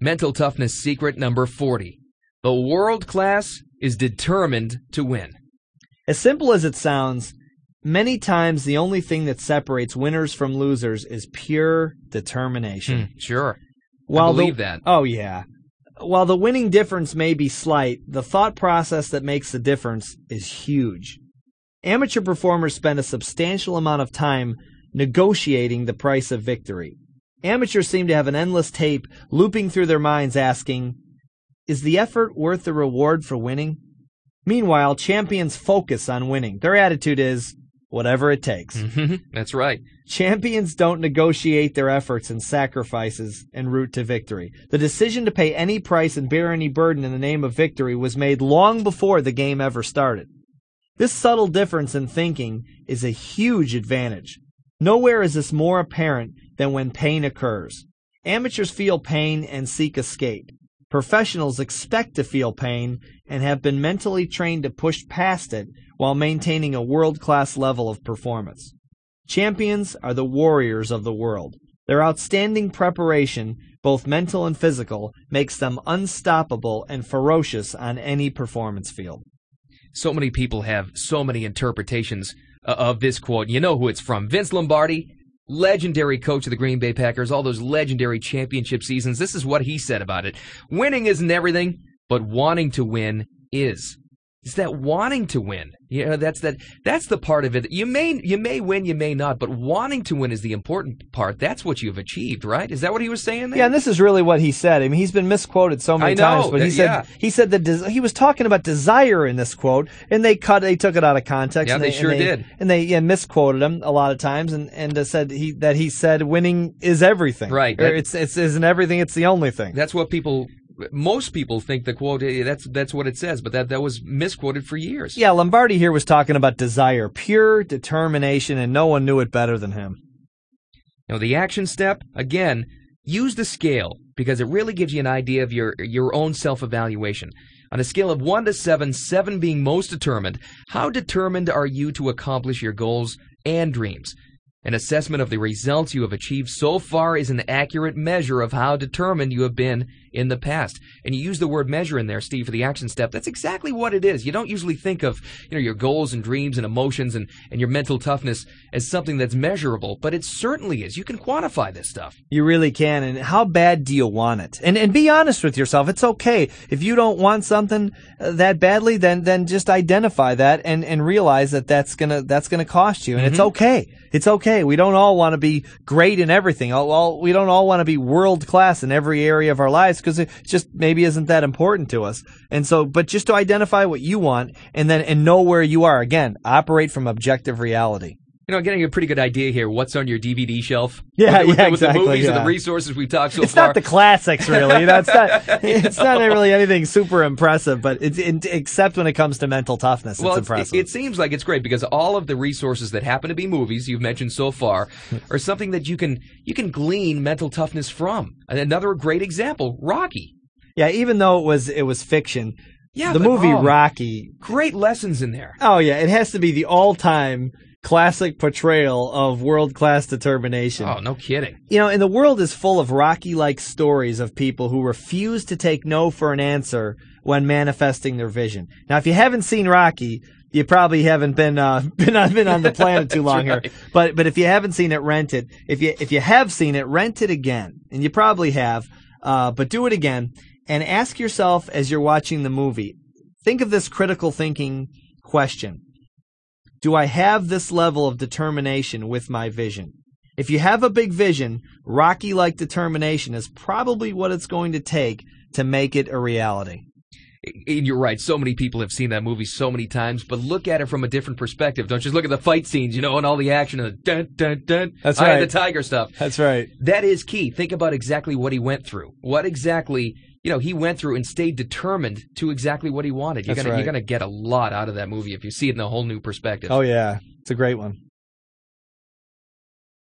Mental toughness secret number 40. The world class is determined to win. As simple as it sounds, many times the only thing that separates winners from losers is pure determination. Hmm, sure. While I believe the, that. Oh yeah. While the winning difference may be slight, the thought process that makes the difference is huge. Amateur performers spend a substantial amount of time negotiating the price of victory. Amateurs seem to have an endless tape looping through their minds asking, is the effort worth the reward for winning? Meanwhile, champions focus on winning. Their attitude is, whatever it takes. That's right. Champions don't negotiate their efforts and sacrifices en route to victory. The decision to pay any price and bear any burden in the name of victory was made long before the game ever started. This subtle difference in thinking is a huge advantage. Nowhere is this more apparent than when pain occurs. Amateurs feel pain and seek escape. Professionals expect to feel pain and have been mentally trained to push past it while maintaining a world class level of performance. Champions are the warriors of the world. Their outstanding preparation, both mental and physical, makes them unstoppable and ferocious on any performance field. So many people have so many interpretations Uh, of this quote. You know who it's from. Vince Lombardi, legendary coach of the Green Bay Packers, all those legendary championship seasons. This is what he said about it. Winning isn't everything, but wanting to win is. It's that wanting to win. You know, that's that that's the part of it. You may you may win, you may not, but wanting to win is the important part. That's what you've achieved, right? Is that what he was saying there? Yeah, and this is really what he said. I mean, he's been misquoted so many I know, times, but he uh, said yeah. he said that he was talking about desire in this quote, and they cut they took it out of context. Yeah, and they and sure did. and they yeah, misquoted him a lot of times, and and uh, said he that he said winning is everything. Right, that- it's it's isn't everything. It's the only thing. That's what people most people think the quote eh, that's that's what it says, but that that was misquoted for years. Yeah, Lombardi here was talking about desire, pure determination, and no one knew it better than him. Now the action step, again, use the scale because it really gives you an idea of your your own self-evaluation. On a scale of 1 to 7, 7 being most determined, how determined are you to accomplish your goals and dreams? An assessment of the results you have achieved so far is an accurate measure of how determined you have been in the past. And you use the word measure in there, Steve, for the action step. That's exactly what it is. You don't usually think of, you know, your goals and dreams and emotions and, and your mental toughness as something that's measurable, but it certainly is. You can quantify this stuff. You really can. And how bad do you want it? And and be honest with yourself. It's okay if you don't want something uh, that badly. Then then just identify that and and realize that that's gonna that's gonna cost you. And it's okay. It's okay. We don't all want to be great in everything. All, we don't all want to be world class in every area of our lives because it just maybe isn't that important to us. And so, but just to identify what you want and then and know where you are. Again, operate from objective reality. You know, getting a pretty good idea here. What's on your DVD shelf? Yeah, with, yeah, the, with the exactly, movies and the resources we've talked so it's far. not the classics, really. You know, it's not. It's not really anything super impressive, but it's it, except when it comes to mental toughness, well, it's it's- impressive. it, it seems like it's great because all of the resources that happen to be movies you've mentioned so far are something that you can you can glean mental toughness from. And another great example, Rocky. yeah, even though it was it was fiction, Yeah, the movie oh, Rocky. Great lessons in there. Oh yeah, it has to be the all-time classic portrayal of world-class determination. Oh, no kidding. You know, and the world is full of Rocky-like stories of people who refuse to take no for an answer when manifesting their vision. Now, if you haven't seen Rocky, you probably haven't been uh, been on been on the planet too long right. here. But but if you haven't seen it, rent it. If you if you have seen it, rent it again, and you probably have. Uh, but do it again and ask yourself as you're watching the movie. Think of this critical thinking question. Do I have this level of determination with my vision? If you have a big vision, Rocky like determination is probably what it's going to take to make it a reality. And you're right. So many people have seen that movie so many times, but look at it from a different perspective. Don't just look at the fight scenes, you know, and all the action and the dun dun dun. That's right. the tiger stuff. That's right. That is key. Think about exactly what he went through. What exactly, you know, he went through and stayed determined to exactly what he wanted. You're That's gonna right. you're gonna get a lot out of that movie if you see it in a whole new perspective. Oh yeah, it's a great one.